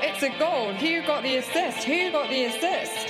It's a goal. Who got the assist? Who got the assist?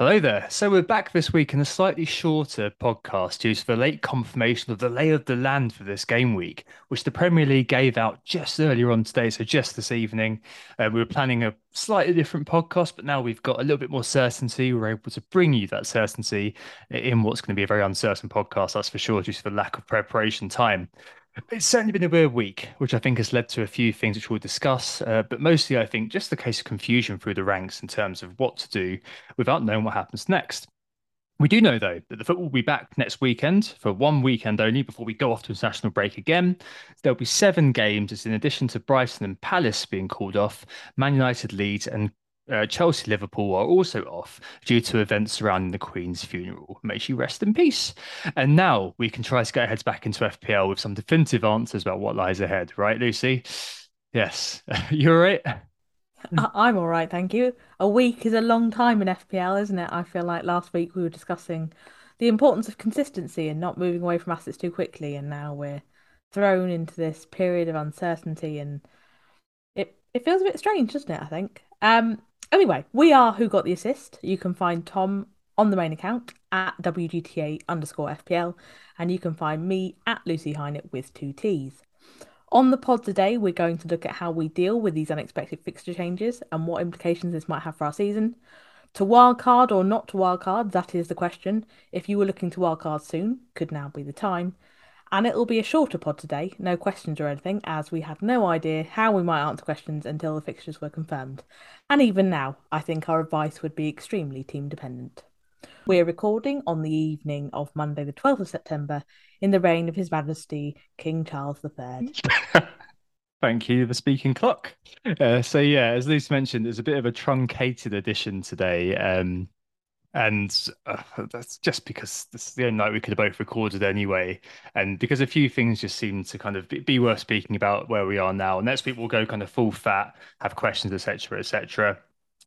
Hello there. So we're back this week in a slightly shorter podcast due to the late confirmation of the lay of the land for this game week, which the Premier League gave out just earlier on today. So just this evening, uh, we were planning a slightly different podcast, but now we've got a little bit more certainty. We're able to bring you that certainty in what's going to be a very uncertain podcast, that's for sure, due to the lack of preparation time. It's certainly been a weird week, which I think has led to a few things which we'll discuss. Uh, but mostly, I think just the case of confusion through the ranks in terms of what to do without knowing what happens next. We do know, though, that the football will be back next weekend for one weekend only before we go off to international break again. There'll be seven games, as in addition to Brighton and Palace being called off, Man United, Leeds, and uh, Chelsea, Liverpool are also off due to events surrounding the Queen's funeral. May she rest in peace. And now we can try to get our heads back into FPL with some definitive answers about what lies ahead, right, Lucy? Yes. You're right. I'm all right, thank you. A week is a long time in FPL, isn't it? I feel like last week we were discussing the importance of consistency and not moving away from assets too quickly, and now we're thrown into this period of uncertainty, and it it feels a bit strange, doesn't it? I think. Um, Anyway, we are Who Got the Assist. You can find Tom on the main account at WGTA underscore FPL, and you can find me at Lucy Hynett with two T's. On the pod today, we're going to look at how we deal with these unexpected fixture changes and what implications this might have for our season. To wildcard or not to wildcard, that is the question. If you were looking to wildcard soon, could now be the time. And it'll be a shorter pod today, no questions or anything, as we had no idea how we might answer questions until the fixtures were confirmed. And even now, I think our advice would be extremely team dependent. We're recording on the evening of Monday, the 12th of September, in the reign of His Majesty King Charles III. Thank you, the speaking clock. Uh, so, yeah, as Lucy mentioned, it's a bit of a truncated edition today. Um, and uh, that's just because this is the only night we could have both recorded anyway, and because a few things just seem to kind of be worth speaking about where we are now. Next week we'll go kind of full fat, have questions, etc., etc.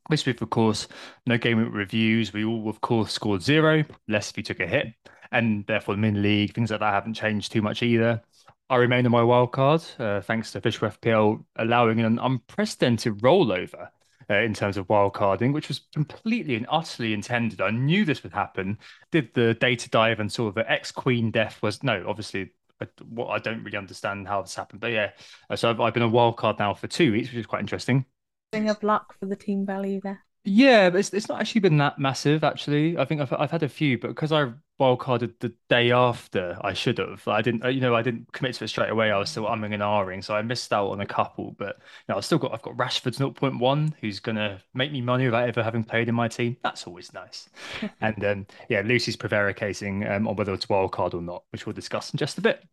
This week, of course, no game reviews. We all, of course, scored zero, less if you took a hit, and therefore the mini league things like that haven't changed too much either. I remain on my wild card, uh, thanks to Official FPL allowing an unprecedented rollover uh, in terms of wildcarding, which was completely and utterly intended. I knew this would happen. Did the data dive and saw the ex Queen death was no, obviously. I, what I don't really understand how this happened, but yeah. Uh, so I've, I've been a wild card now for two weeks, which is quite interesting. Thing of luck for the team value there. Yeah, but it's, it's not actually been that massive, actually. I think I've, I've had a few, but because I wildcarded the day after, I should have. I didn't, uh, you know, I didn't commit to it straight away. I was still umming and ahhing, so I missed out on a couple. But you know, I've still got, I've got Rashford's 0.1, who's gonna make me money without ever having played in my team. That's always nice. and um, yeah, Lucy's prevaricating um, on whether it's wildcard or not, which we'll discuss in just a bit.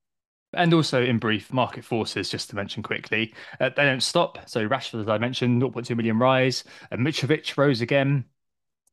And also, in brief, market forces, just to mention quickly, uh, they don't stop. So, Rashford, as I mentioned, 0.2 million rise. Uh, Mitrovic rose again.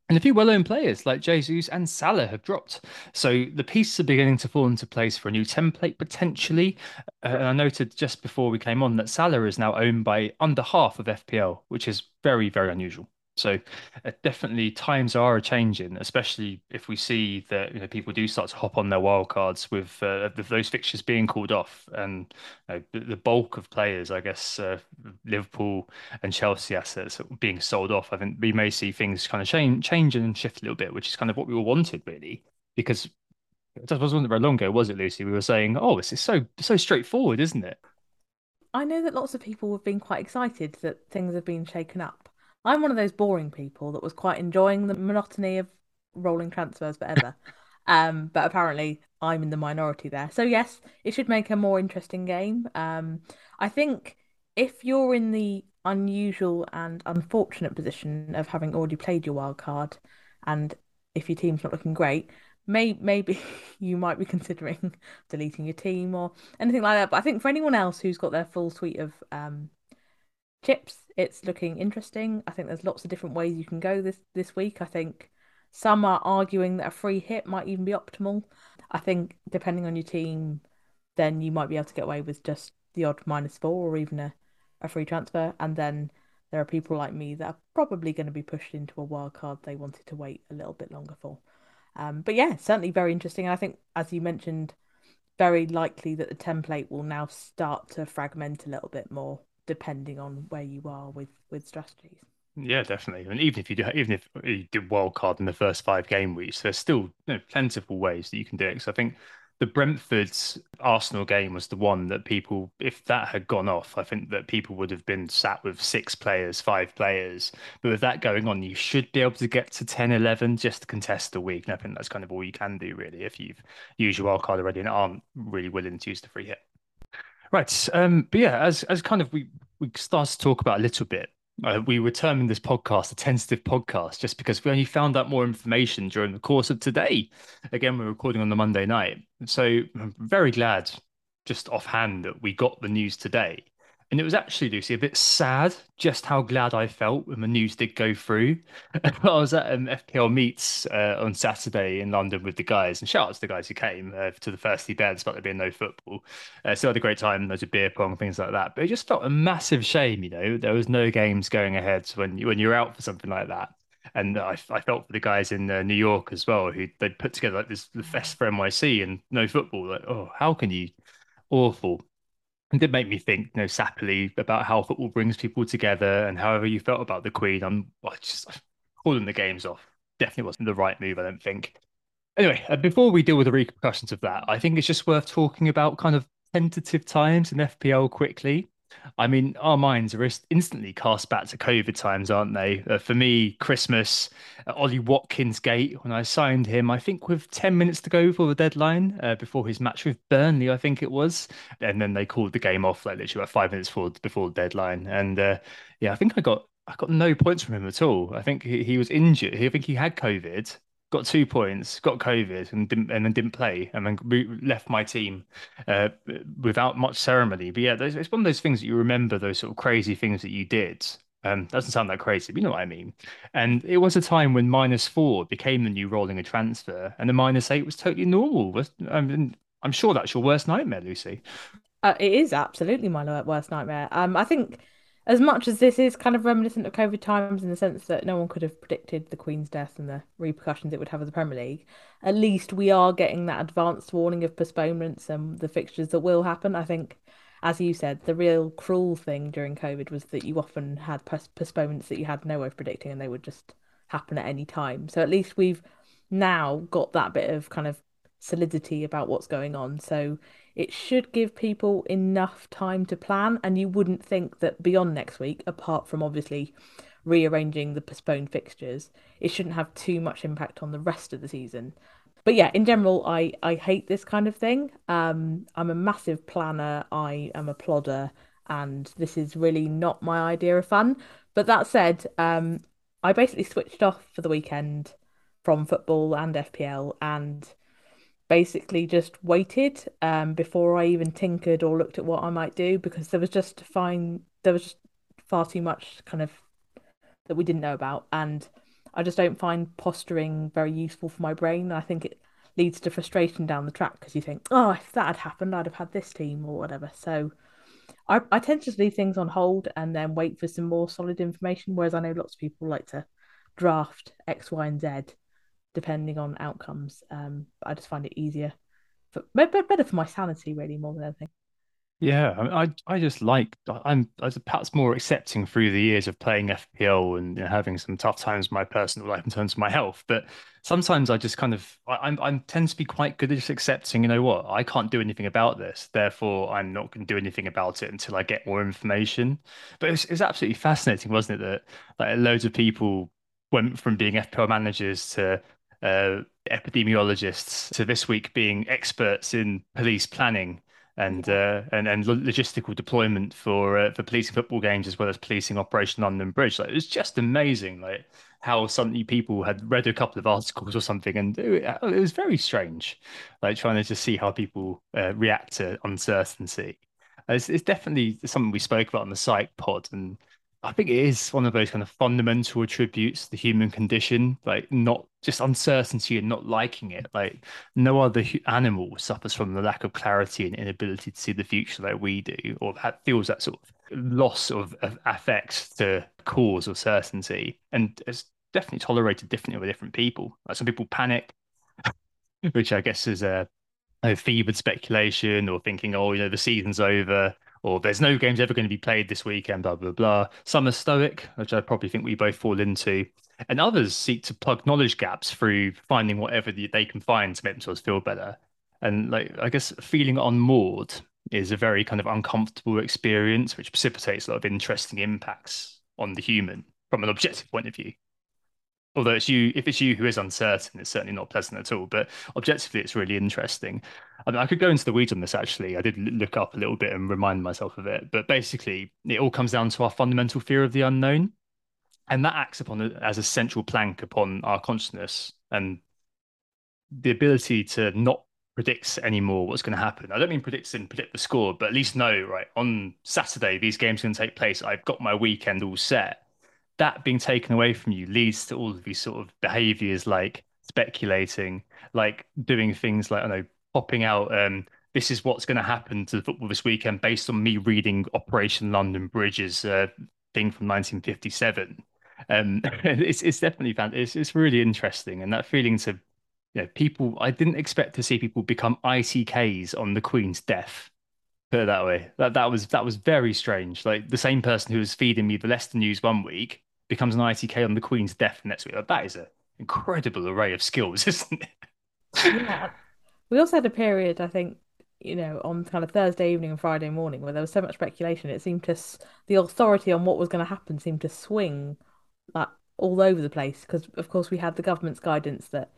And a few well-known players like Jesus and Salah have dropped. So the pieces are beginning to fall into place for a new template potentially. Uh, and I noted just before we came on that Salah is now owned by under half of FPL, which is very, very unusual. So uh, definitely times are changing, especially if we see that you know people do start to hop on their wildcards with, uh, with those fixtures being called off, and you know, the, bulk of players, I guess, uh, Liverpool and Chelsea assets being sold off. I think we may see things kind of change, change and shift a little bit, which is kind of what we all wanted, really, because it wasn't very long ago, was it, Lucy? We were saying, "Oh, this is so so straightforward, isn't it?" I know that lots of people have been quite excited that things have been shaken up I'm one of those boring people that was quite enjoying the monotony of rolling transfers forever. um, but apparently I'm in the minority there. So yes, it should make a more interesting game. Um, I think if you're in the unusual and unfortunate position of having already played your wild card and if your team's not looking great, may maybe you might be considering deleting your team or anything like that. But I think for anyone else who's got their full suite of um, chips, it's looking interesting. I think there's lots of different ways you can go this this week. I think some are arguing that a free hit might even be optimal. I think depending on your team, then you might be able to get away with just the odd minus four or even a, a free transfer. And then there are people like me that are probably going to be pushed into a wild card they wanted to wait a little bit longer for. Um, but yeah, certainly very interesting. And I think, as you mentioned, very likely that the template will now start to fragment a little bit more depending on where you are with with strategies. Yeah, definitely. And even if you do, even if you do wild card in the first five game weeks, there's still you know, plentiful ways that you can do it. So I think the Brentford's Arsenal game was the one that people, if that had gone off, I think that people would have been sat with six players, five players. But with that going on, you should be able to get to 10, 11 just to contest the week. And I think that's kind of all you can do, really, if you've used your wild card already and aren't really willing to use the free hit. Right. Um, but yeah, as as kind of we we started to talk about a little bit uh, we were terming this podcast a tentative podcast just because we only found out more information during the course of today. Again, we're recording on the Monday night. So I'm very glad, just offhand, that we got the news today. And it was actually, Lucy, a bit sad just how glad I felt when the news did go through. I was at um, FPL meets uh, on Saturday in London with the guys, and shout out to the guys who came uh, to the first bed despite there being no football. Uh, still had a great time. There's a beer pong, things like that. But it just felt a massive shame, you know, there was no games going ahead when when you're out for something like that. And I, I felt for the guys in uh, New York as well, who they'd put together like this the fest for NYC and no football. Like, oh, how can you? Awful it did make me think, you know, sappily about how football brings people together and however you felt about the Queen. I'm just calling the games off. Definitely wasn't the right move, I don't think. Anyway, uh, before we deal with the repercussions of that, I think it's just worth talking about kind of tentative times in FPL quickly. I mean, our minds are instantly cast back to COVID times, aren't they? Uh, for me, Christmas, uh, Ollie Watkins gate, when I signed him, I think with 10 minutes to go for the deadline, uh, before his match with Burnley, I think it was. And then they called the game off like literally about five minutes before, before the deadline. And uh, yeah, I think I got I got no points from him at all. I think he, he was injured. I think he had COVID got two points, got COVID, and didn't and then didn't play, and then left my team uh, without much ceremony. But yeah, it's one of those things that you remember those sort of crazy things that you did. Um, doesn't sound that crazy, but you know what I mean. And it was a time when minus four became the new rolling a transfer, and the minus eight was totally normal. I mean, I'm sure that's your worst nightmare, Lucy. Uh, it is absolutely my worst nightmare. Um, I think as much as this is kind of reminiscent of COVID times in the sense that no one could have predicted the Queen's death and the repercussions it would have with the Premier League, at least we are getting that advanced warning of postponements and the fixtures that will happen. I think, as you said, the real cruel thing during COVID was that you often had postponements that you had no way of predicting and they would just happen at any time. So at least we've now got that bit of kind of solidity about what's going on. So it should give people enough time to plan. And you wouldn't think that beyond next week, apart from obviously rearranging the postponed fixtures, it shouldn't have too much impact on the rest of the season. But yeah, in general, I, I hate this kind of thing. Um, I'm a massive planner, I am a plodder, and this is really not my idea of fun. But that said, um, I basically switched off for the weekend from football and FPL and basically just waited um, before I even tinkered or looked at what I might do because there was just fine there was just far too much kind of that we didn't know about and I just don't find posturing very useful for my brain. I think it leads to frustration down the track because you think, oh, if that had happened, I'd have had this team or whatever. So I, I tend to leave things on hold and then wait for some more solid information. Whereas I know lots of people like to draft X, Y, and Z depending on outcomes. Um, I just find it easier, for, better for my sanity really more than anything. Yeah, I I, just like I'm I was perhaps more accepting through the years of playing FPL and you know, having some tough times in my personal life in terms of my health. But sometimes I just kind of I, I'm I tend to be quite good at just accepting. You know what? I can't do anything about this, therefore I'm not going to do anything about it until I get more information. But it's it's absolutely fascinating, wasn't it? That like loads of people went from being FPL managers to uh, epidemiologists to this week being experts in police planning and uh, and and logistical deployment for uh, for policing football games as well as policing Operation London Bridge. Like it was just amazing. Like how suddenly people had read a couple of articles or something, and it, it was very strange, like trying to just see how people uh, react to uncertainty. It's, it's definitely something we spoke about on the psych pod, and I think it is one of those kind of fundamental attributes the human condition, like not just uncertainty and not liking it. Like no other animal suffers from the lack of clarity and inability to see the future like we do, or that feels that sort of loss of, of affect to cause or certainty. And it's definitely tolerated differently with different people. Like some people panic, which I guess is a, a fevered speculation or thinking, oh, you know, the season's over or there's no games ever going to be played this weekend, blah, blah, blah. Some are stoic, which I probably think we both fall into. And others seek to plug knowledge gaps through finding whatever they can find to make themselves feel better. And like, I guess feeling unmoored is a very kind of uncomfortable experience, which precipitates a lot of interesting impacts on the human from an objective point of view. Although it's you, if it's you who is uncertain, it's certainly not pleasant at all. But objectively, it's really interesting. I mean, I could go into the weeds on this actually. I did look up a little bit and remind myself of it. But basically, it all comes down to our fundamental fear of the unknown. And that acts upon as a central plank upon our consciousness and the ability to not predict anymore what's going to happen. I don't mean predict and predict the score, but at least know, right, on Saturday, these games are going to take place. I've got my weekend all set that being taken away from you leads to all of these sort of behaviors like speculating, like doing things like I know popping out. Um, this is what's going to happen to the football this weekend based on me reading Operation London Bridges uh, thing from 1957. Um, it's it's definitely it's it's really interesting, and that feeling to you know people. I didn't expect to see people become ITKs on the Queen's death. Put it that way. That that was that was very strange. Like the same person who was feeding me the Leicester news one week becomes an ITK on the Queen's death next week. That is an incredible array of skills, isn't it? yeah. We also had a period, I think, you know, on kind of Thursday evening and Friday morning where there was so much speculation. It seemed to the authority on what was going to happen seemed to swing like all over the place because, of course, we had the government's guidance that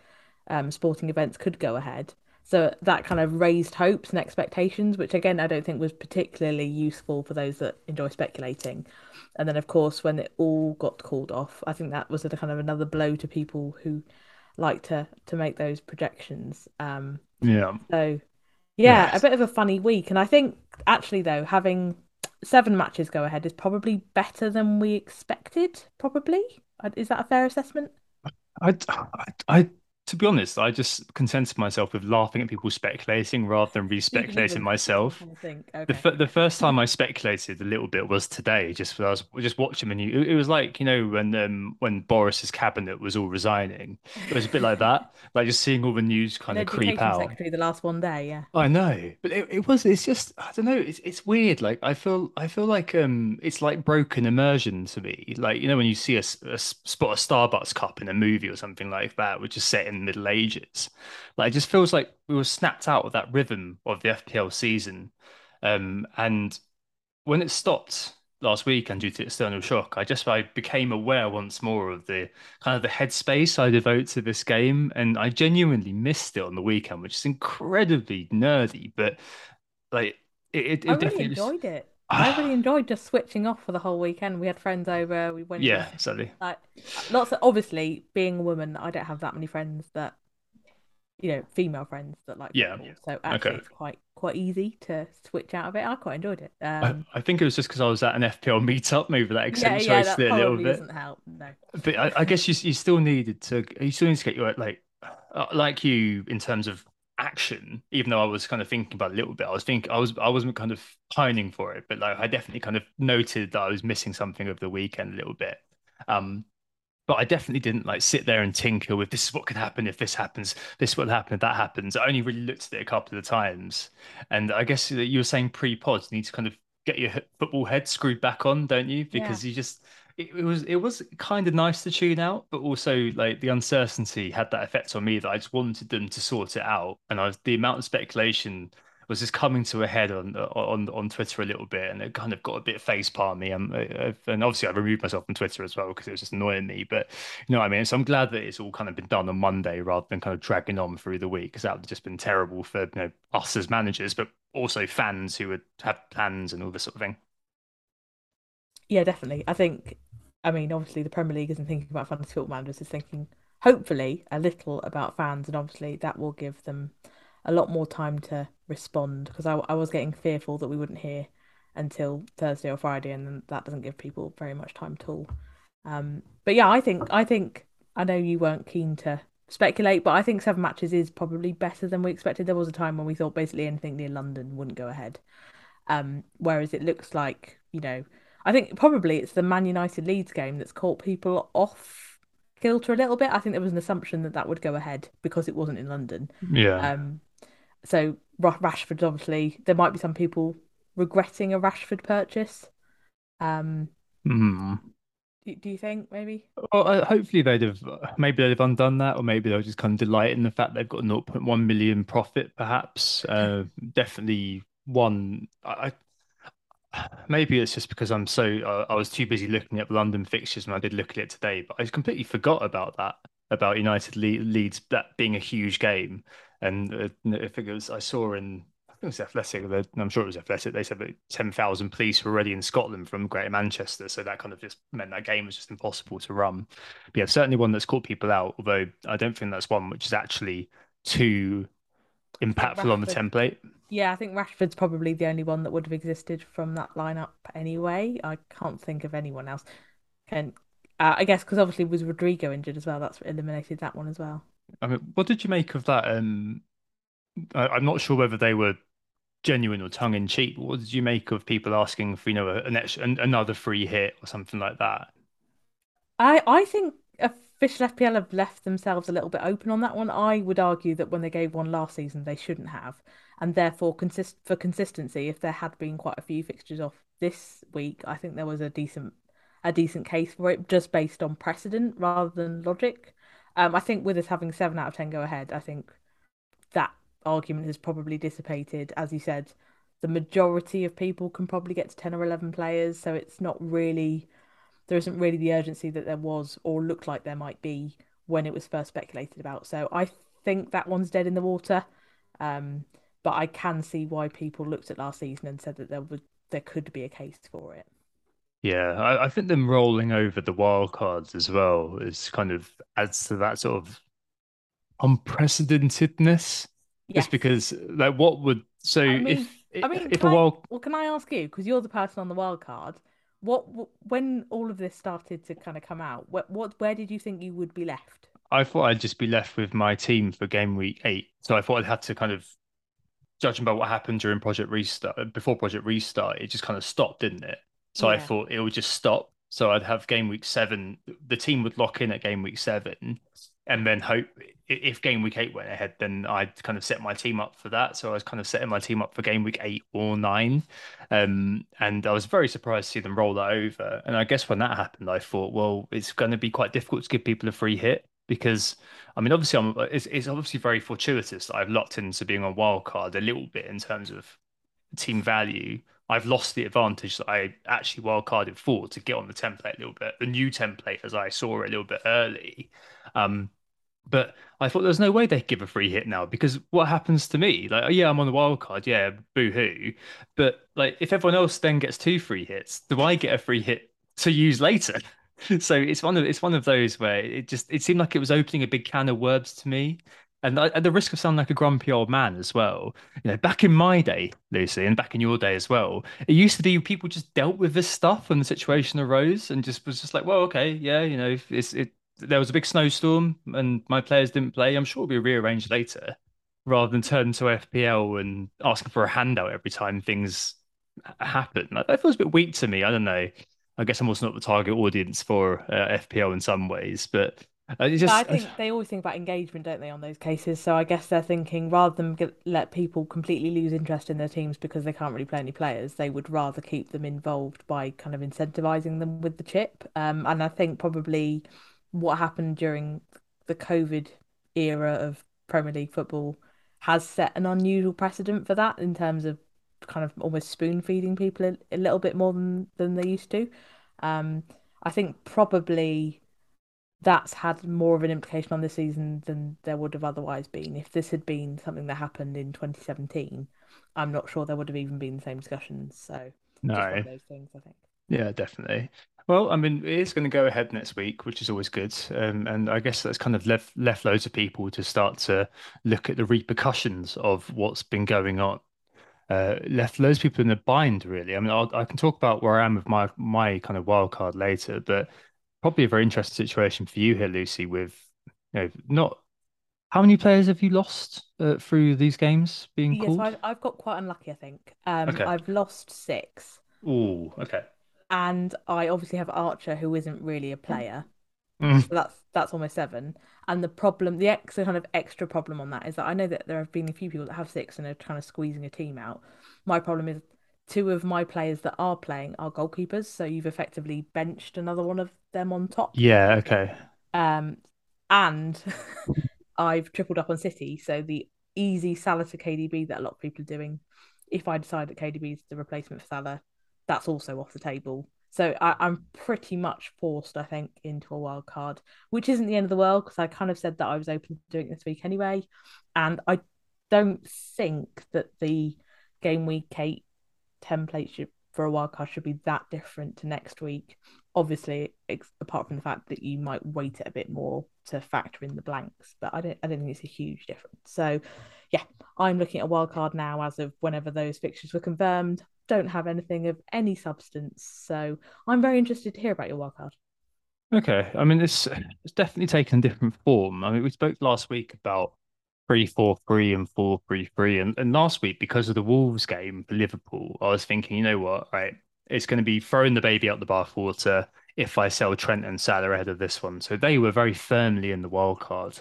um, sporting events could go ahead. So that kind of raised hopes and expectations, which again I don't think was particularly useful for those that enjoy speculating. And then of course when it all got called off, I think that was a kind of another blow to people who like to to make those projections. Um, yeah. So yeah, yes. a bit of a funny week, and I think actually though having seven matches go ahead is probably better than we expected. Probably is that a fair assessment? I, I, I to be honest, I just contented myself with laughing at people speculating rather than re-speculating myself. Okay. The the first time I speculated a little bit was today, just I was just watching the you, it was like you know when um, when Boris's cabinet was all resigning, it was a bit like that, like just seeing all the news kind of creep out. Secretary the last one day, yeah. I know, but it, it was it's just I don't know, it's it's weird. Like I feel I feel like um it's like broken immersion to me. Like you know when you see a, a spot a Starbucks cup in a movie or something like that, which is set in Middle Ages. Like it just feels like we were snapped out of that rhythm of the FPL season. Um, and when it stopped last week and due to external shock, I just I became aware once more of the kind of the headspace I devote to this game, and I genuinely missed it on the weekend, which is incredibly nerdy, but like it, it, it I really enjoyed it. I really enjoyed just switching off for the whole weekend. We had friends over. We went. Yeah, exactly. Like lots of obviously being a woman, I don't have that many friends that you know female friends that like yeah. Football. So actually, okay. it's quite quite easy to switch out of it. I quite enjoyed it. Um, I, I, think it was just because I was at an FPL meetup. Maybe that accentuates yeah, yeah, that it a little bit. Doesn't help. No. But I, I guess you you still needed to you still need to get your like uh, like you in terms of action, even though I was kind of thinking about a little bit. I was thinking I was I wasn't kind of pining for it, but like I definitely kind of noted that I was missing something of the weekend a little bit. Um, but I definitely didn't like sit there and tinker with this is what could happen if this happens, this will happen if that happens. I only really looked at it a couple of times, and I guess that you were saying pre-pods need to kind of get your football head screwed back on, don't you? Because yeah. you just it, it was it was kind of nice to tune out, but also like the uncertainty had that effect on me that I just wanted them to sort it out, and I was the amount of speculation was just coming to a head on on on Twitter a little bit, and it kind of got a bit face me. And, and obviously, I removed myself from Twitter as well because it was just annoying me. But you know what I mean. So I'm glad that it's all kind of been done on Monday rather than kind of dragging on through the week because that would have just been terrible for you know us as managers, but also fans who would have plans and all this sort of thing. Yeah, definitely. I think I mean, obviously the Premier League isn't thinking about fantasy football managers, it's thinking hopefully a little about fans, and obviously that will give them a lot more time to respond because I, I was getting fearful that we wouldn't hear until Thursday or Friday, and that doesn't give people very much time at all. Um, but yeah, I think I think I know you weren't keen to speculate, but I think seven matches is probably better than we expected. There was a time when we thought basically anything near London wouldn't go ahead. Um, whereas it looks like, you know, I think probably it's the Man United Leeds game that's caught people off kilter a little bit. I think there was an assumption that that would go ahead because it wasn't in London. Yeah. Um, so Rashford, obviously, there might be some people regretting a Rashford purchase. Um, mm. do, do you think maybe? Well, uh, hopefully they'd have maybe they'd have undone that, or maybe they'll just kind of delight in the fact they've got 0.1 million profit, perhaps. Uh, definitely one. I, maybe it's just because I'm so uh, I was too busy looking at London fixtures when I did look at it today, but I completely forgot about that about United Le- Leeds that being a huge game. And uh, I think it was I saw in I think it was Athletic. I'm sure it was Athletic. They said that ten thousand police were already in Scotland from Greater Manchester, so that kind of just meant that game was just impossible to run. But yeah, certainly one that's caught people out. Although I don't think that's one which is actually too impactful on the template. Yeah, I think Rashford's probably the only one that would have existed from that lineup anyway. I can't think of anyone else. And uh, I guess because obviously was Rodrigo injured as well. That's eliminated that one as well. I mean, what did you make of that? Um, I, am not sure whether they were genuine or tongue in cheek. What did you make of people asking for you know an extra, another free hit or something like that? I I think official FPL have left themselves a little bit open on that one. I would argue that when they gave one last season, they shouldn't have, and therefore consist for consistency. If there had been quite a few fixtures off this week, I think there was a decent a decent case for it, just based on precedent rather than logic. Um, I think with us having seven out of ten go ahead, I think that argument has probably dissipated. As you said, the majority of people can probably get to ten or eleven players, so it's not really there isn't really the urgency that there was or looked like there might be when it was first speculated about. So I think that one's dead in the water. Um, but I can see why people looked at last season and said that there would there could be a case for it. Yeah, I, I think them rolling over the wild cards as well is kind of adds to that sort of unprecedentedness. Yes. Just because, like, what would so I mean, if I mean, if a wild I, well, can I ask you because you're the person on the wild card? What when all of this started to kind of come out? What what where did you think you would be left? I thought I'd just be left with my team for game week eight. So I thought I'd had to kind of judging by what happened during Project Restart before Project Restart, it just kind of stopped, didn't it? So yeah. I thought it would just stop. So I'd have game week seven. The team would lock in at game week seven, and then hope if game week eight went ahead, then I'd kind of set my team up for that. So I was kind of setting my team up for game week eight or nine, um, and I was very surprised to see them roll that over. And I guess when that happened, I thought, well, it's going to be quite difficult to give people a free hit because I mean, obviously, I'm, it's, it's obviously very fortuitous that I've locked into being a wild card a little bit in terms of team value. I've lost the advantage that I actually wildcarded for to get on the template a little bit, the new template as I saw it a little bit early. Um, but I thought there's no way they'd give a free hit now because what happens to me? Like, oh, yeah, I'm on the wild card, yeah, boo hoo. But like, if everyone else then gets two free hits, do I get a free hit to use later? so it's one of it's one of those where it just it seemed like it was opening a big can of worms to me and at the risk of sounding like a grumpy old man as well, you know, back in my day, Lucy, and back in your day as well, it used to be people just dealt with this stuff when the situation arose and just was just like, well, okay, yeah, you know, it's it. There was a big snowstorm and my players didn't play. I'm sure it'll be rearranged later, rather than turn to FPL and asking for a handout every time things happen. That feels a bit weak to me. I don't know. I guess I'm also not the target audience for uh, FPL in some ways, but just, I think they always think about engagement, don't they, on those cases? So I guess they're thinking rather than get, let people completely lose interest in their teams because they can't really play any players, they would rather keep them involved by kind of incentivizing them with the chip. Um, and I think probably what happened during the COVID era of Premier League football has set an unusual precedent for that in terms of kind of almost spoon feeding people a, a little bit more than than they used to. Um, I think probably that's had more of an implication on this season than there would have otherwise been. If this had been something that happened in 2017, I'm not sure there would have even been the same discussions. So, no, those things, I think. Yeah, definitely. Well, I mean, it is going to go ahead next week, which is always good. Um, and I guess that's kind of left left loads of people to start to look at the repercussions of what's been going on. Uh, left loads of people in a bind, really. I mean, I'll, I can talk about where I am with my my kind of wild card later, but probably a very interesting situation for you here, Lucy. With you know, not how many players have you lost uh, through these games being Yes, called? I've I've got quite unlucky, I think. Um, Okay. I've lost six. six, Oh, okay. and I obviously have Archer, who isn't really a player. Mm, So that's that's almost seven. And the problem, the extra kind of extra problem on that is that I know that there have been a few people that have six and are kind of squeezing a team out. My problem is two of my players that are playing are goalkeepers, so you've effectively benched another one of them on top. yeah, okay. Um, and I've tripled up on City, so the easy Salah to KDB that a lot of people are doing. If I decide that KDB is the replacement for Salah, that's also off the table. So I, I'm pretty much forced, I think, into a wild card, which isn't the end of the world because I kind of said that I was open to doing it this week anyway, and I don't think that the game week eight template should for a wild card should be that different to next week. Obviously, ex- apart from the fact that you might weight it a bit more to factor in the blanks, but I don't I don't think it's a huge difference. So yeah, I'm looking at a wild card now as of whenever those fixtures were confirmed. Don't have anything of any substance. So I'm very interested to hear about your wild card. Okay. I mean, it's it's definitely taken a different form. I mean, we spoke last week about three four three and four three three, and and last week because of the Wolves game for Liverpool, I was thinking, you know what, right? It's going to be throwing the baby out the bathwater if I sell Trent and Salah ahead of this one. So they were very firmly in the wild card.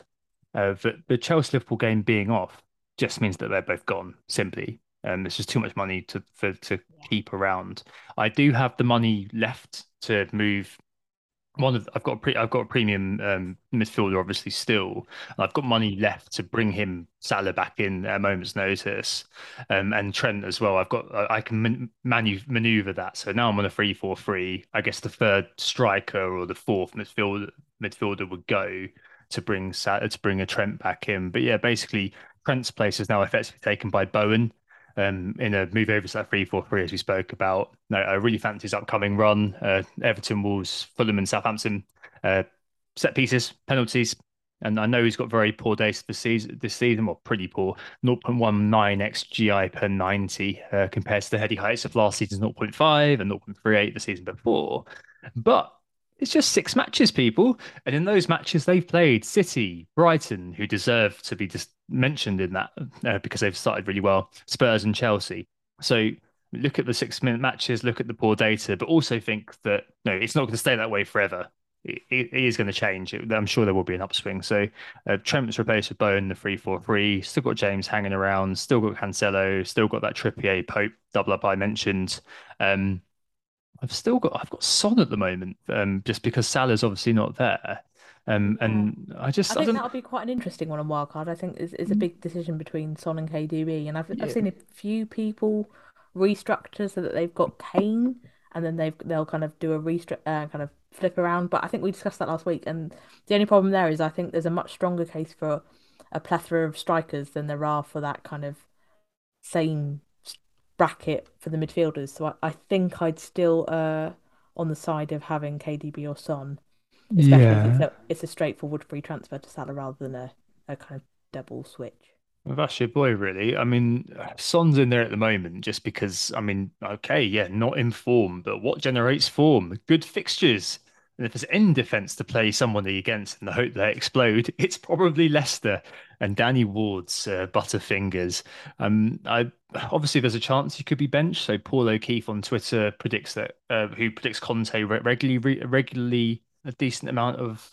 Uh, but the Chelsea Liverpool game being off just means that they're both gone simply. Um, it's just too much money to for to keep around. I do have the money left to move one of I've got a pre I've got a premium um, midfielder obviously still. I've got money left to bring him Salah back in at a moment's notice, um, and Trent as well. I've got I I can man manu maneuver that. So now I'm on a three four three. I guess the third striker or the fourth midfielder midfielder would go to bring Sa to bring a Trent back in. But yeah, basically Trent's place is now effectively taken by Bowen um, in a move over to that 3-4-3 as we spoke about. No, I really fancy his upcoming run. Uh, Everton, Wolves, Fulham, and Southampton. Uh, set pieces, penalties, and I know he's got very poor days this season. This season, pretty poor. 0.19 xGI per 90 uh, compared to the heady heights of last season's 0.5 and 0.38 the season before. But it's just six matches, people. And in those matches, they've played City, Brighton, who deserve to be just mentioned in that uh, because they've started really well, Spurs and Chelsea. So look at the six minute matches, look at the poor data, but also think that no, it's not going to stay that way forever. It, it is going to change. I'm sure there will be an upswing. So uh, Trent's replaced with Bowen, the 3 4 3. Still got James hanging around, still got Cancelo, still got that Trippier Pope double up I mentioned. Um, I've still got I've got Son at the moment, um, just because Salah's obviously not there. Um, and I I just I think don't that'll be quite an interesting one on wildcard. I think is is a big decision between Son and KDB, and I've I've seen a few people restructure so that they've got Kane, and then they've they'll kind of do a restructure, uh, kind of flip around. But I think we discussed that last week, and the only problem there is I think there's a much stronger case for a plethora of strikers than there are for that kind of same bracket for the midfielders. So I, I think I'd still uh on the side of having KDB or Son especially if it's yeah. a, it's a straightforward free transfer to Salah rather than a, a kind of double switch. Well, that's your boy, really. I mean, Son's in there at the moment just because, I mean, okay, yeah, not in form, but what generates form? Good fixtures. And if there's any defense to play somebody against in the hope they explode, it's probably Leicester and Danny Ward's uh, Butterfingers. Um, I obviously there's a chance he could be benched. So Paul O'Keefe on Twitter predicts that, uh, who predicts Conte re regularly, re regularly a decent amount of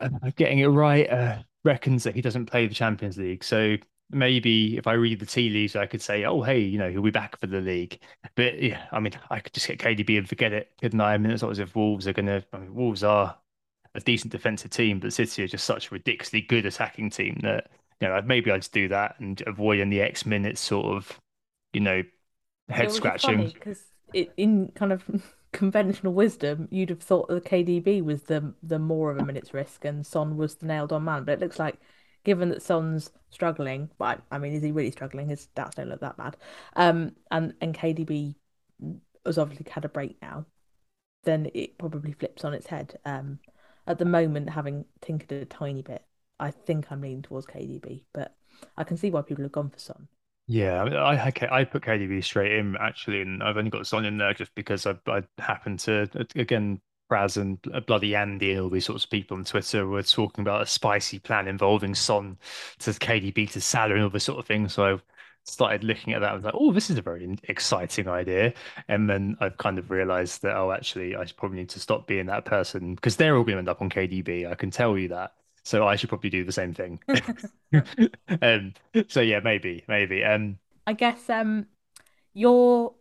uh, getting it right, uh, reckons that he doesn't play the Champions League. So maybe if I read the tea leaves, I could say, oh, hey, you know, he'll be back for the league. But yeah, I mean, I could just get KDB and forget it, couldn't I? I mean, it's not as if Wolves are going to, I mean, Wolves are a decent defensive team, but City are just such a ridiculously good attacking team that, you know, maybe I'd do that and avoid in the X minutes sort of, you know, head which is funny scratching. because it in kind of conventional wisdom, you'd have thought that KDB was the the more of a minute's risk and Son was the nailed on man. But it looks like, given that Son's struggling, but I, mean, is he really struggling? His stats don't look that bad. Um, and and KDB has obviously had a break now. then it probably flips on its head. Um, at the moment, having tinkered a tiny bit, I think I'm leaning towards KDB, but I can see why people have gone for Son. Yeah, I, I I put KDB straight in actually, and I've only got Son in there just because I I happen to uh, again Raz and bloody Andy and all these sorts of people on Twitter were talking about a spicy plan involving Son to KDB to Salah and all this sort of thing. So I started looking at that. I was like, oh, this is a very exciting idea. And then I've kind of realized that, oh, actually, I probably need to stop being that person because they're all going to end up on KDB. I can tell you that. So I should probably do the same thing. um, so yeah, maybe, maybe. Um, I guess um, your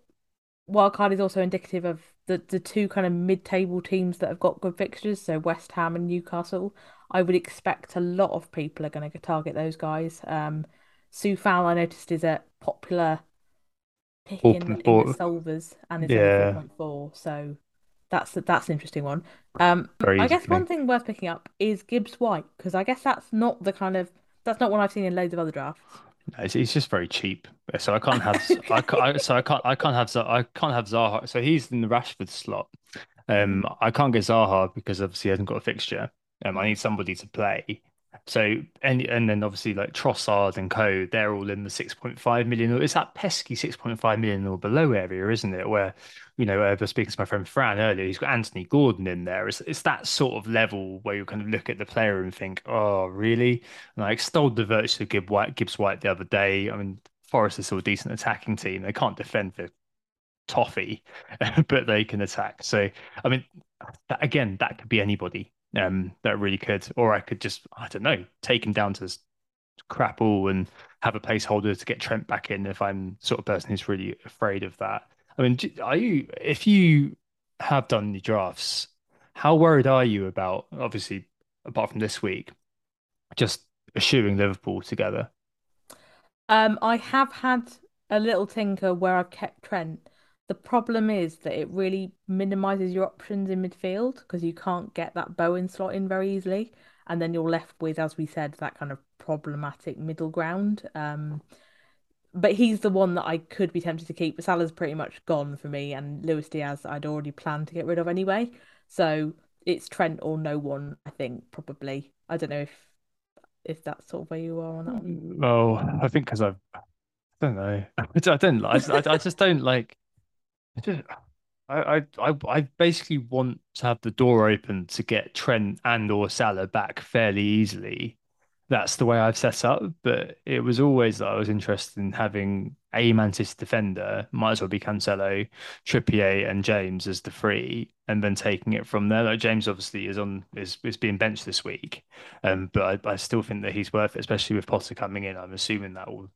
wildcard is also indicative of the, the two kind of mid-table teams that have got good fixtures, so West Ham and Newcastle. I would expect a lot of people are going to target those guys. Um, Coufal, I noticed, is a popular pick in, in the solvers and is yeah. only 4.4, so that's that's an interesting one. Um, I guess one thing worth picking up is Gibbs White because I guess that's not the kind of that's not one I've seen in loads of other drafts. No, he's just very cheap, so I can't have I, can't, so I can't I can't have I can't have Zaha. So he's in the Rashford slot. Um, I can't get Zaha because obviously he hasn't got a fixture. Um, I need somebody to play. So and and then obviously like Trossard and Co, they're all in the 6.5 million. It's that pesky 6.5 million or below area, isn't it? Where you know, I was speaking to my friend Fran earlier. He's got Anthony Gordon in there. It's it's that sort of level where you kind of look at the player and think, oh, really? And I extolled the virtue of Gibbs White, Gibbs White the other day. I mean, Forest is still a decent attacking team. They can't defend for toffee, but they can attack. So, I mean, again, that could be anybody. Um, that really could, or I could just, I don't know, take him down to crap all and have a placeholder to get Trent back in if I'm sort of person who's really afraid of that. I mean, are you if you have done the drafts, how worried are you about obviously apart from this week, just eschewing Liverpool together? Um, I have had a little tinker where I've kept Trent. The problem is that it really minimises your options in midfield because you can't get that Bowen slot in very easily, and then you're left with, as we said, that kind of problematic middle ground. Um, but he's the one that I could be tempted to keep. Salah's pretty much gone for me, and Luis Diaz I'd already planned to get rid of anyway. So it's Trent or no one. I think probably. I don't know if if that's sort of where you are on that one. Well, I think because I've I don't know. I don't. I, I just don't like. I just. I, I I basically want to have the door open to get Trent and or Salah back fairly easily that's the way I've set up. But it was always that I was interested in having a Mantis defender, might as well be Cancelo, Trippier, and James as the three, and then taking it from there. Like James obviously is on is is being benched this week, um, but I, I still think that he's worth it, especially with Potter coming in. I'm assuming that will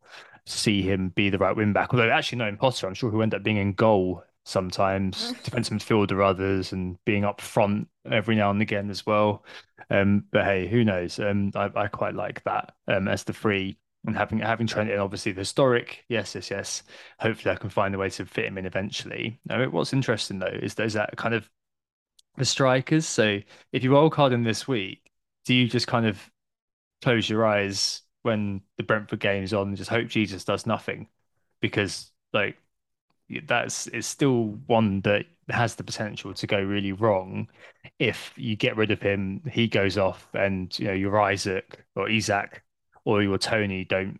see him be the right win back. Although actually knowing Potter, I'm sure he'll end up being in goal sometimes, defensive midfielder others, and being up front every now and again as well. Um, but hey, who knows? Um, I, I quite like that um, as the free and having having Trent in, obviously the historic. Yes, yes, yes. Hopefully, I can find a way to fit him in eventually. What's interesting though is there's that kind of the strikers. So if you roll card in this week, do you just kind of close your eyes when the Brentford game is on and just hope Jesus does nothing? Because like that's it's still one that has the potential to go really wrong. If you get rid of him he goes off and you know your Isak or Isak or your Tony don't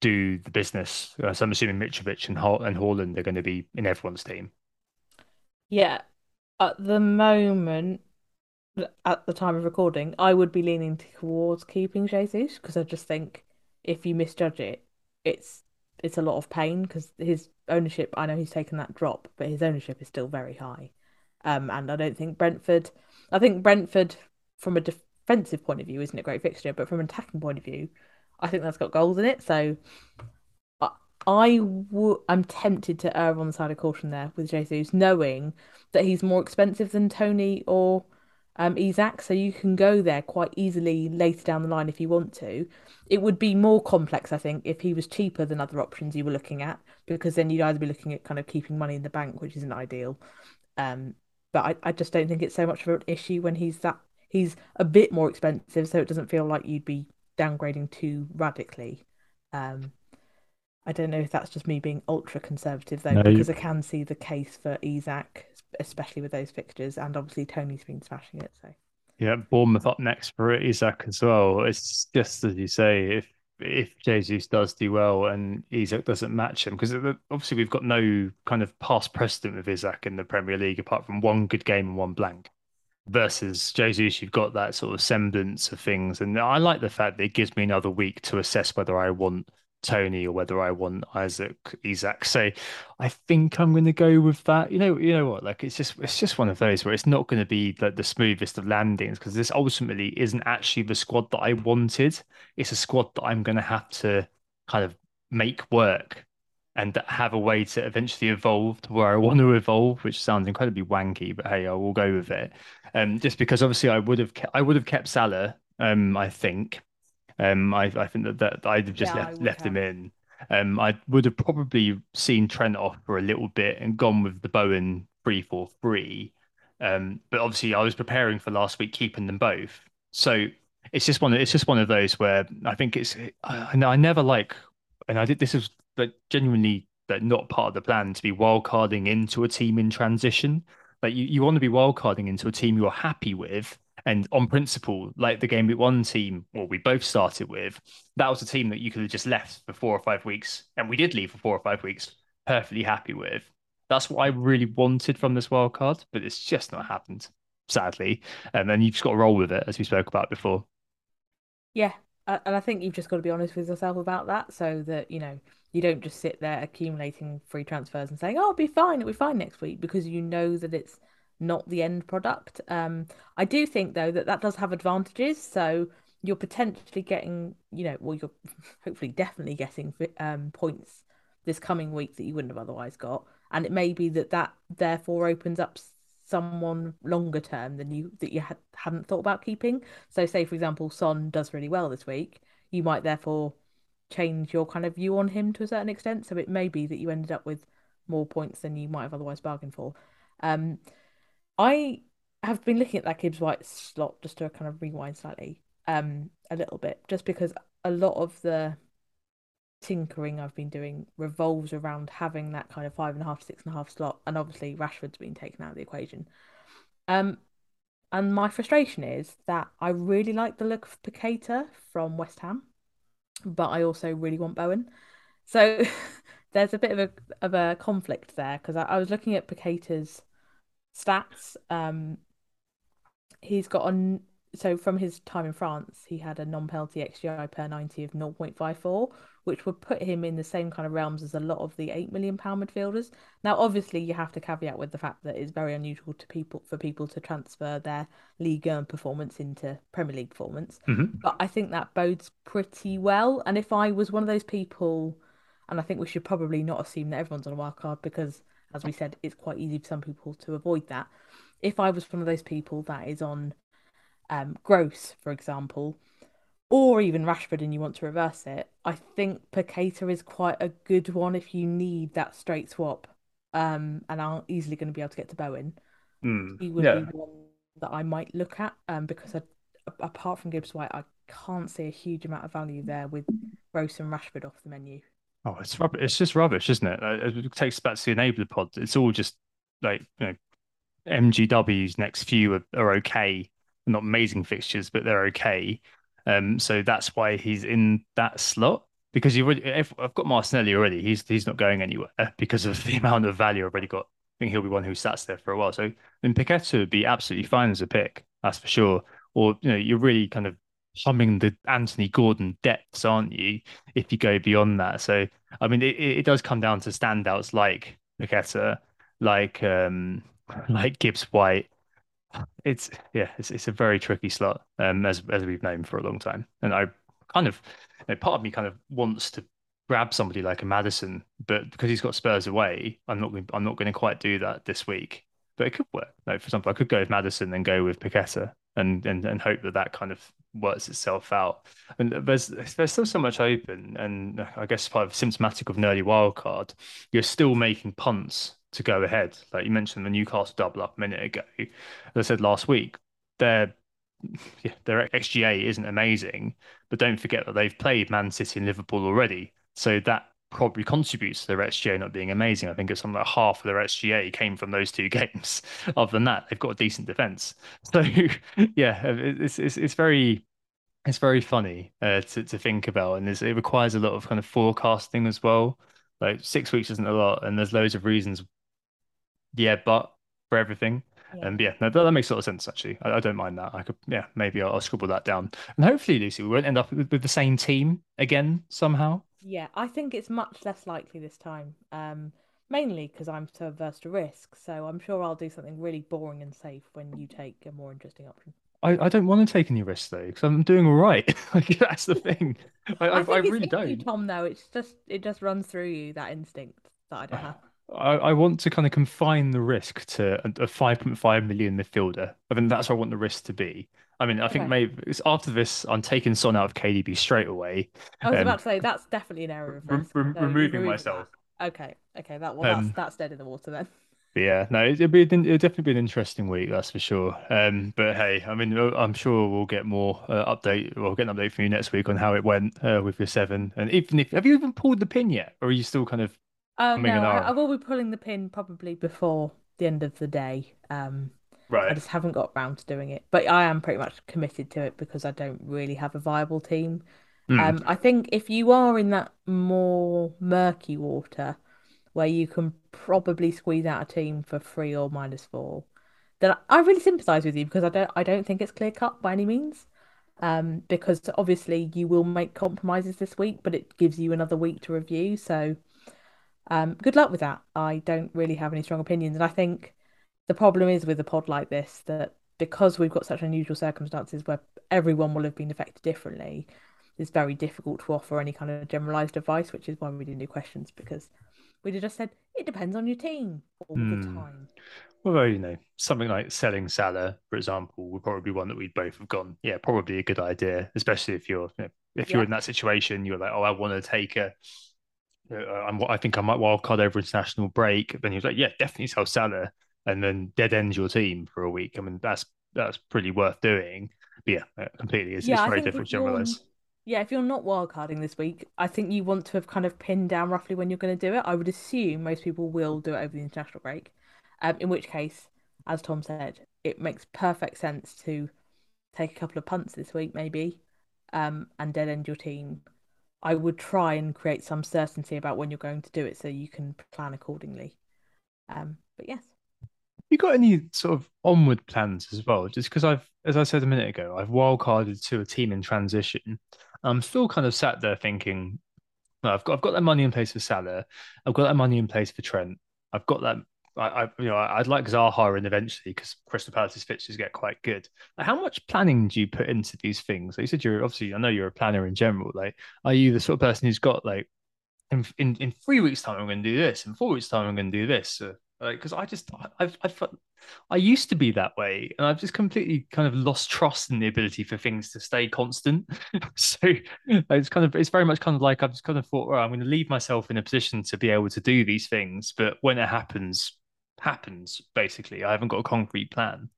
do the business. Uh, so I'm assuming Mitrovic and Ho- and Haaland are going to be in everyone's team. Yeah. At the moment at the time of recording I would be leaning towards keeping Jesus because I just think if you misjudge it it's it's a lot of pain because his ownership. I know he's taken that drop, but his ownership is still very high. Um, and I don't think Brentford. I think Brentford, from a defensive point of view, isn't a great fixture, but from an attacking point of view, I think that's got goals in it. So I, I w- I'm tempted to err on the side of caution there with Jesus, knowing that he's more expensive than Tony or um, Isak, so you can go there quite easily later down the line if you want to. It would be more complex, I think, if he was cheaper than other options you were looking at, because then you'd either be looking at kind of keeping money in the bank, which isn't ideal. Um, but I, I just don't think it's so much of an issue when he's that he's a bit more expensive, so it doesn't feel like you'd be downgrading too radically. Um, I don't know if that's just me being ultra conservative though, No, you, because I can see the case for Isak, especially with those fixtures, and obviously Tony's been smashing it. So yeah, Bournemouth up next for Isak as well. It's just as you say, if if Jesus does do well and Isak doesn't match him, because obviously we've got no kind of past precedent with Isak in the Premier League apart from one good game and one blank. Versus Jesus, you've got that sort of semblance of things, and I like the fact that it gives me another week to assess whether I want Toney or whether I want Isak Isak. So I think I'm going to go with that. You know, you know what? Like it's just it's just one of those where it's not going to be like the smoothest of landings because this ultimately isn't actually the squad that I wanted. It's a squad that I'm going to have to kind of make work and have a way to eventually evolve to where I want to evolve, which sounds incredibly wanky, but hey, I will go with it. Um, just because obviously I would have kept, I would have kept Salah. Um, I think um, I, I think that, that I'd have just yeah, left left have. him in. Um, I would have probably seen Trent off for a little bit and gone with the Bowen three four three. Um, but obviously I was preparing for last week, keeping them both. So it's just one. Of, it's just one of those where I think it's. I, I never like, and I did this is like genuinely that not part of the plan to be wildcarding into a team in transition. Like you, you want to be wildcarding into a team you're happy with and on principle, like the game week one team, well, we both started with, that was a team that you could have just left for four or five weeks. And we did leave for four or five weeks, perfectly happy with. That's what I really wanted from this wild card, but it's just not happened, sadly. And then you've just got to roll with it, as we spoke about before. yeah, and I think you've just got to be honest with yourself about that, so that you know you don't just sit there accumulating free transfers and saying, "Oh, it'll be fine, it'll be fine next week," because you know that it's not the end product. Um, I do think though that that does have advantages. So you're potentially getting, you know, well, you're hopefully definitely getting um, points this coming week that you wouldn't have otherwise got, and it may be that that therefore opens up someone longer term than you that you had hadn't thought about keeping. So, say for example, Son does really well this week, you might therefore change your kind of view on him to a certain extent. So it may be that you ended up with more points than you might have otherwise bargained for. Um, I have been looking at that Gibbs White slot just to kind of rewind slightly, um, a little bit, just because a lot of the tinkering I've been doing revolves around having that kind of five and a half, six and a half slot, and obviously Rashford's been taken out of the equation. Um, and my frustration is that I really like the look of Paqueta from West Ham, but I also really want Bowen. So there's a bit of a of a conflict there because I, I was looking at Paqueta's stats. Um, he's got on so from his time in France, he had a non-penalty XGI per 90 of 0.54, which would put him in the same kind of realms as a lot of the 8 million pound midfielders. Now, obviously, you have to caveat with the fact that it's very unusual to people for people to transfer their Ligue 1 performance into Premier League performance. Mm-hmm. But I think that bodes pretty well. And if I was one of those people, and I think we should probably not assume that everyone's on a wild card because, as we said, it's quite easy for some people to avoid that. If I was one of those people that is on um, Gross, for example, or even Rashford and you want to reverse it, I think Paqueta is quite a good one if you need that straight swap um, and aren't easily going to be able to get to Bowen. Mm. He would Yeah. be one that I might look at um, because I, apart from Gibbs White, I can't see a huge amount of value there with Gross and Rashford off the menu. Oh, it's. It's just rubbish, isn't it? It takes back to the enabler pod. It's all just like you know, MGW's next few are, are okay. Not amazing fixtures, but they're okay. Um, so that's why he's in that slot because if, I've got Martinelli already. He's he's not going anywhere because of the amount of value I've already got. I think he'll be one who sits there for a while. So then Paqueta would be absolutely fine as a pick, that's for sure. Or you know, you're really kind of humming the Anthony Gordon depths, aren't you? If you go beyond that. So I mean, it, it does come down to standouts like Paqueta, like um, like Gibbs White. It's yeah, it's it's a very tricky slot, um, as as we've known for a long time. And I kind of, you know, part of me kind of wants to grab somebody like a Maddison, but because he's got Spurs away, I'm not I'm not going to quite do that this week. But it could work. Like for example, I could go with Maddison and go with Paqueta and and and hope that that kind of works itself out. And there's there's still so much open, and I guess part of symptomatic of an early wild card, you're still making punts to go ahead. Like you mentioned the Newcastle double up a minute ago. As I said last week, their yeah, their XGA isn't amazing, but don't forget that they've played Man City and Liverpool already. So that probably contributes to their XGA not being amazing. I think it's something like half of their XGA came from those two games. Other than that, they've got a decent defense. So yeah, it's it's it's very it's very funny uh, to to think about, and it requires a lot of kind of forecasting as well. Like six weeks isn't a lot, and there's loads of reasons. Yeah, but for everything. Yeah. And yeah, no, that, that, makes a lot of sense actually. I, I, don't mind that. I could, yeah, maybe I'll, I'll, scribble that down. And hopefully, Lucy, we won't end up with, with, the same team again somehow. Yeah, I think it's much less likely this time. Um, mainly because I'm so averse to risk. So I'm sure I'll do something really boring and safe when you take a more interesting option. I, I don't want to take any risks though because I'm doing all right. That's the thing. I, I, I, I really don't. You, Tom, though, it's just it just runs through you that instinct that I don't have. I, I want to kind of confine the risk to a, a 5.5 million midfielder. I mean, that's where I want the risk to be. I mean, I think maybe it's after this, I'm taking Son out of KDB straight away. I was um, about to say that's definitely an error of risk. Re- so removing myself. That. Okay, okay, that well, um, that's that's dead in the water then. Yeah, no, it'd be it'd definitely be an interesting week, that's for sure. Um, but hey, I mean, I'm sure we'll get more uh, update. We'll get an update from you next week on how it went uh, with your seven. And even if have you even pulled the pin yet, or are you still kind of um, no, I, I, will be pulling the pin probably before the end of the day. Um, right. I just haven't got around to doing it, but I am pretty much committed to it because I don't really have a viable team. Mm. Um, I think if you are in that more murky water where you can probably squeeze out a team for three or minus four, then I really sympathise with you because I don't I don't think it's clear cut by any means. Um, because obviously you will make compromises this week, but it gives you another week to review. So um, good luck with that. I don't really have any strong opinions, and I think the problem is with a pod like this that because we've got such unusual circumstances where everyone will have been affected differently, it's very difficult to offer any kind of generalized advice, which is why we didn't do questions because we'd have just said it depends on your team all mm. the hmm. time. Well, you know, something like selling Salah, for example, would probably be one that we'd both have gone, yeah, probably a good idea, especially if you're you know, if you're yeah. in that situation, you're like, oh, I want to take a uh, I'm, I think I might wild card over international break. Then he was like, yeah, definitely sell Salah, and then dead ends your team for a week. I mean, that's that's pretty worth doing. But yeah, completely. It's, yeah, it's very different generalize. Yeah, if you're not wildcarding this week, I think you want to have kind of pinned down roughly when you're going to do it. I would assume most people will do it over the international break. Um, in which case, as Tom said, it makes perfect sense to take a couple of punts this week, maybe, um, and dead end your team I would try and create some certainty about when you're going to do it so you can plan accordingly. Um, but yes. You got any sort of onward plans as well? Just because I've, as I said a minute ago, I've wildcarded to a team in transition. I'm still kind of sat there thinking, I've got I've got that money in place for Salah. I've got that money in place for Trent. I've got that I, I you know I'd like Zaha in eventually because Crystal Palace's fixtures get quite good. Like, how much planning do you put into these things? Like you said, you're obviously I know you're a planner in general. Like, are you the sort of person who's got like in in, in three weeks time I'm going to do this, in four weeks time I'm going to do this? Like because I just I've, I've I used to be that way and I've just completely kind of lost trust in the ability for things to stay constant. So it's kind of it's very much kind of like I've just kind of thought well, I'm going to leave myself in a position to be able to do these things but when it happens happens basically. I haven't got a concrete plan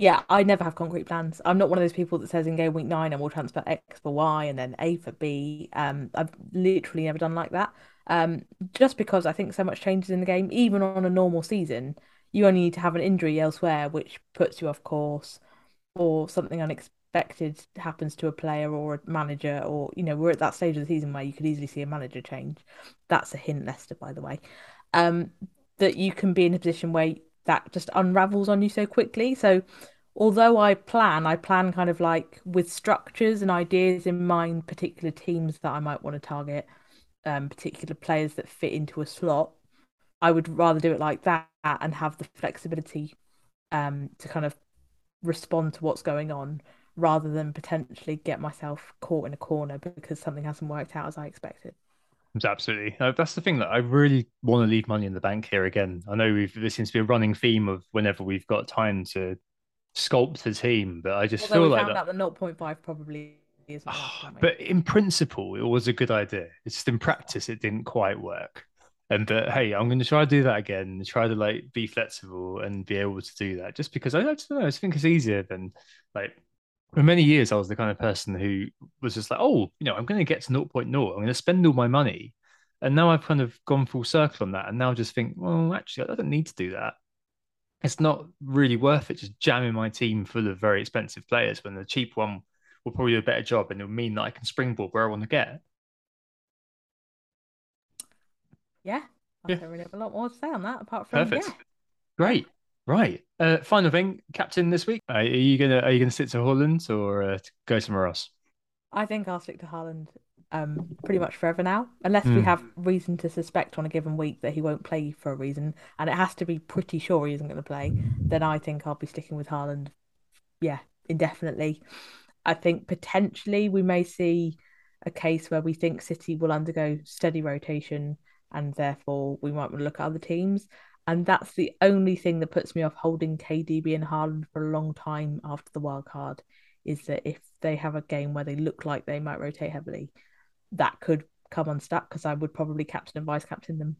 yeah i never have concrete plans. I'm not one of those people that says in game week nine i will transfer x for y and then a for b. Um i've literally never done like that. Um just because i think so much changes in the game even on a normal season you only need to have an injury elsewhere which puts you off course or something unexpected happens to a player or a manager or you know we're at that stage of the season where you could easily see a manager change. That's a hint leicester by the way. Um that you can be in a position where that just unravels on you so quickly. So although I plan, I plan kind of like with structures and ideas in mind, particular teams that I might want to target, um, particular players that fit into a slot. I would rather do it like that and have the flexibility um, to kind of respond to what's going on rather than potentially get myself caught in a corner because something hasn't worked out as I expected. Absolutely. Uh, that's the thing that I really want to leave money in the bank here again. I know we've there seems to be a running theme of whenever we've got time to sculpt the team, but I just Although feel we like found that, The 0.5 probably is. Oh, but in principle, it was a good idea. It's just in practice, it didn't quite work. And but hey, I'm going to try to do that again. Try to like be flexible and be able to do that. Just because I, I just know, I just think it's easier than like for many years, I was the kind of person who was just like, oh, you know, I'm going to get to 0.0. I'm going to spend all my money And now I've kind of gone full circle on that, and now I just think, well, actually, I don't need to do that. It's not really worth it just jamming my team full of very expensive players when the cheap one will probably do a better job, and it'll mean that I can springboard where I want to get. Yeah, I Yeah. don't really have a lot more to say on that apart from Perfect. yeah. Great. Right. Uh, final thing, captain this week. Uh, are you gonna are you gonna stick to Haaland or uh, go somewhere else? I think I'll stick to Haaland um, pretty much forever now, unless we Hmm. have reason to suspect on a given week that he won't play for a reason, and it has to be pretty sure he isn't going to play. Then I think I'll be sticking with Haaland, yeah, indefinitely. I think potentially we may see a case where we think City will undergo steady rotation, and therefore we might want to look at other teams. And that's the only thing that puts me off holding KDB and Haaland for a long time after the wild card is that if they have a game where they look like they might rotate heavily, that could come unstuck because I would probably captain and vice captain them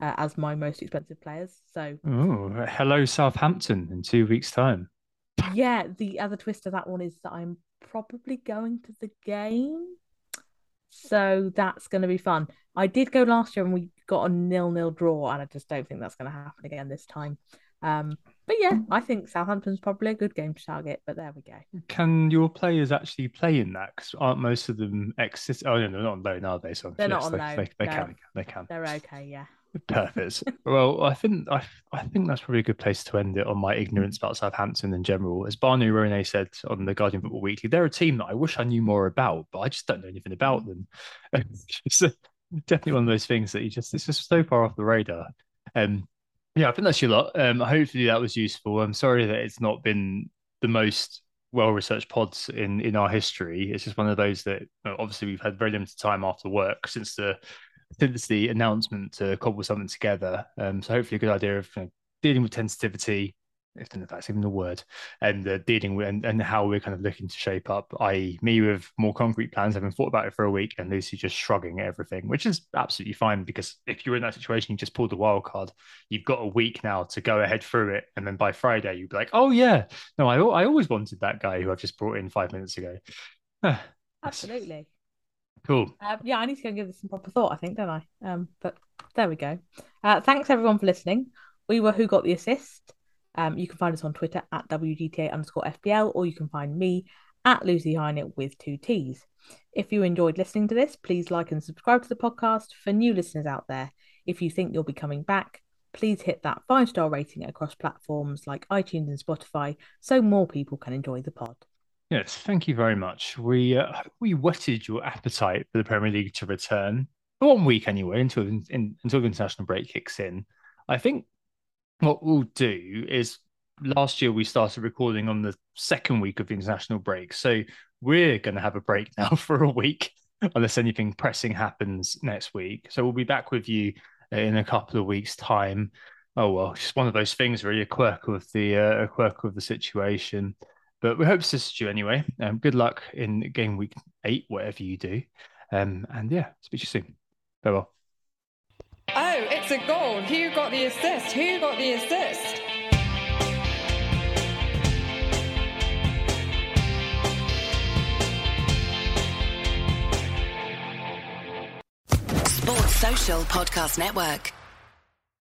uh, as my most expensive players. So Oh, hello Southampton in two weeks' time. yeah, the other twist of that one is that I'm probably going to the game. So that's going to be fun. I did go last year and we got a nil-nil draw, and I just don't think that's going to happen again this time. Um, but yeah, I think Southampton's probably a good game to target. But there we go. Can your players actually play in that? Because aren't most of them ex? Oh no, they're not on loan, are they? So They're not yes, on they, loan, They, they no. can. They can. They're okay. Yeah. Perfect. well, I think I, I think that's probably a good place to end it on my ignorance about Southampton in general. As Barney Ronay said on the Guardian Football Weekly, they're a team that I wish I knew more about, but I just don't know anything about them. uh, definitely one of those things that you just it's just so far off the radar. Um, yeah, I think that's your lot. Um, hopefully that was useful. I'm sorry that it's not been the most well researched pods in in our history. It's just one of those that obviously we've had very limited time after work since the since the announcement to cobble something together. Um, so hopefully a good idea of you know, dealing with sensitivity, if that's even the word, and uh, dealing with and, and how we're kind of looking to shape up. I me with more concrete plans, having thought about it for a week, and Lucy just shrugging at everything, which is absolutely fine because if you're in that situation, you just pulled the wild card. You've got a week now to go ahead through it, and then by Friday you'd be like, oh yeah, no, I I always wanted that guy who I've just brought in five minutes ago. Absolutely. Cool. Um, yeah, I need to go and give this some proper thought, I think, don't I? Um, but there we go. Uh, thanks everyone for listening. We were Who Got the Assist. Um, you can find us on Twitter at WGTA underscore FBL, or you can find me at Lucy Hynett with two T's. If you enjoyed listening to this, please like and subscribe to the podcast for new listeners out there. If you think you'll be coming back, please hit that five star rating across platforms like iTunes and Spotify so more people can enjoy the pod. Yes, thank you very much. We uh, we whetted your appetite for the Premier League to return one week anyway, until in, until the international break kicks in. I think what we'll do is last year we started recording on the second week of the international break, so we're going to have a break now for a week unless anything pressing happens next week. So we'll be back with you in a couple of weeks' time. Oh well, just one of those things, really, a quirk of the uh, a quirk of the situation. But we hope to assist you anyway. Um, good luck in game week eight, whatever you do. Um, and yeah, speak to you soon. Farewell. Goal. Who got the assist? Who got the assist? Sports Social Podcast Network.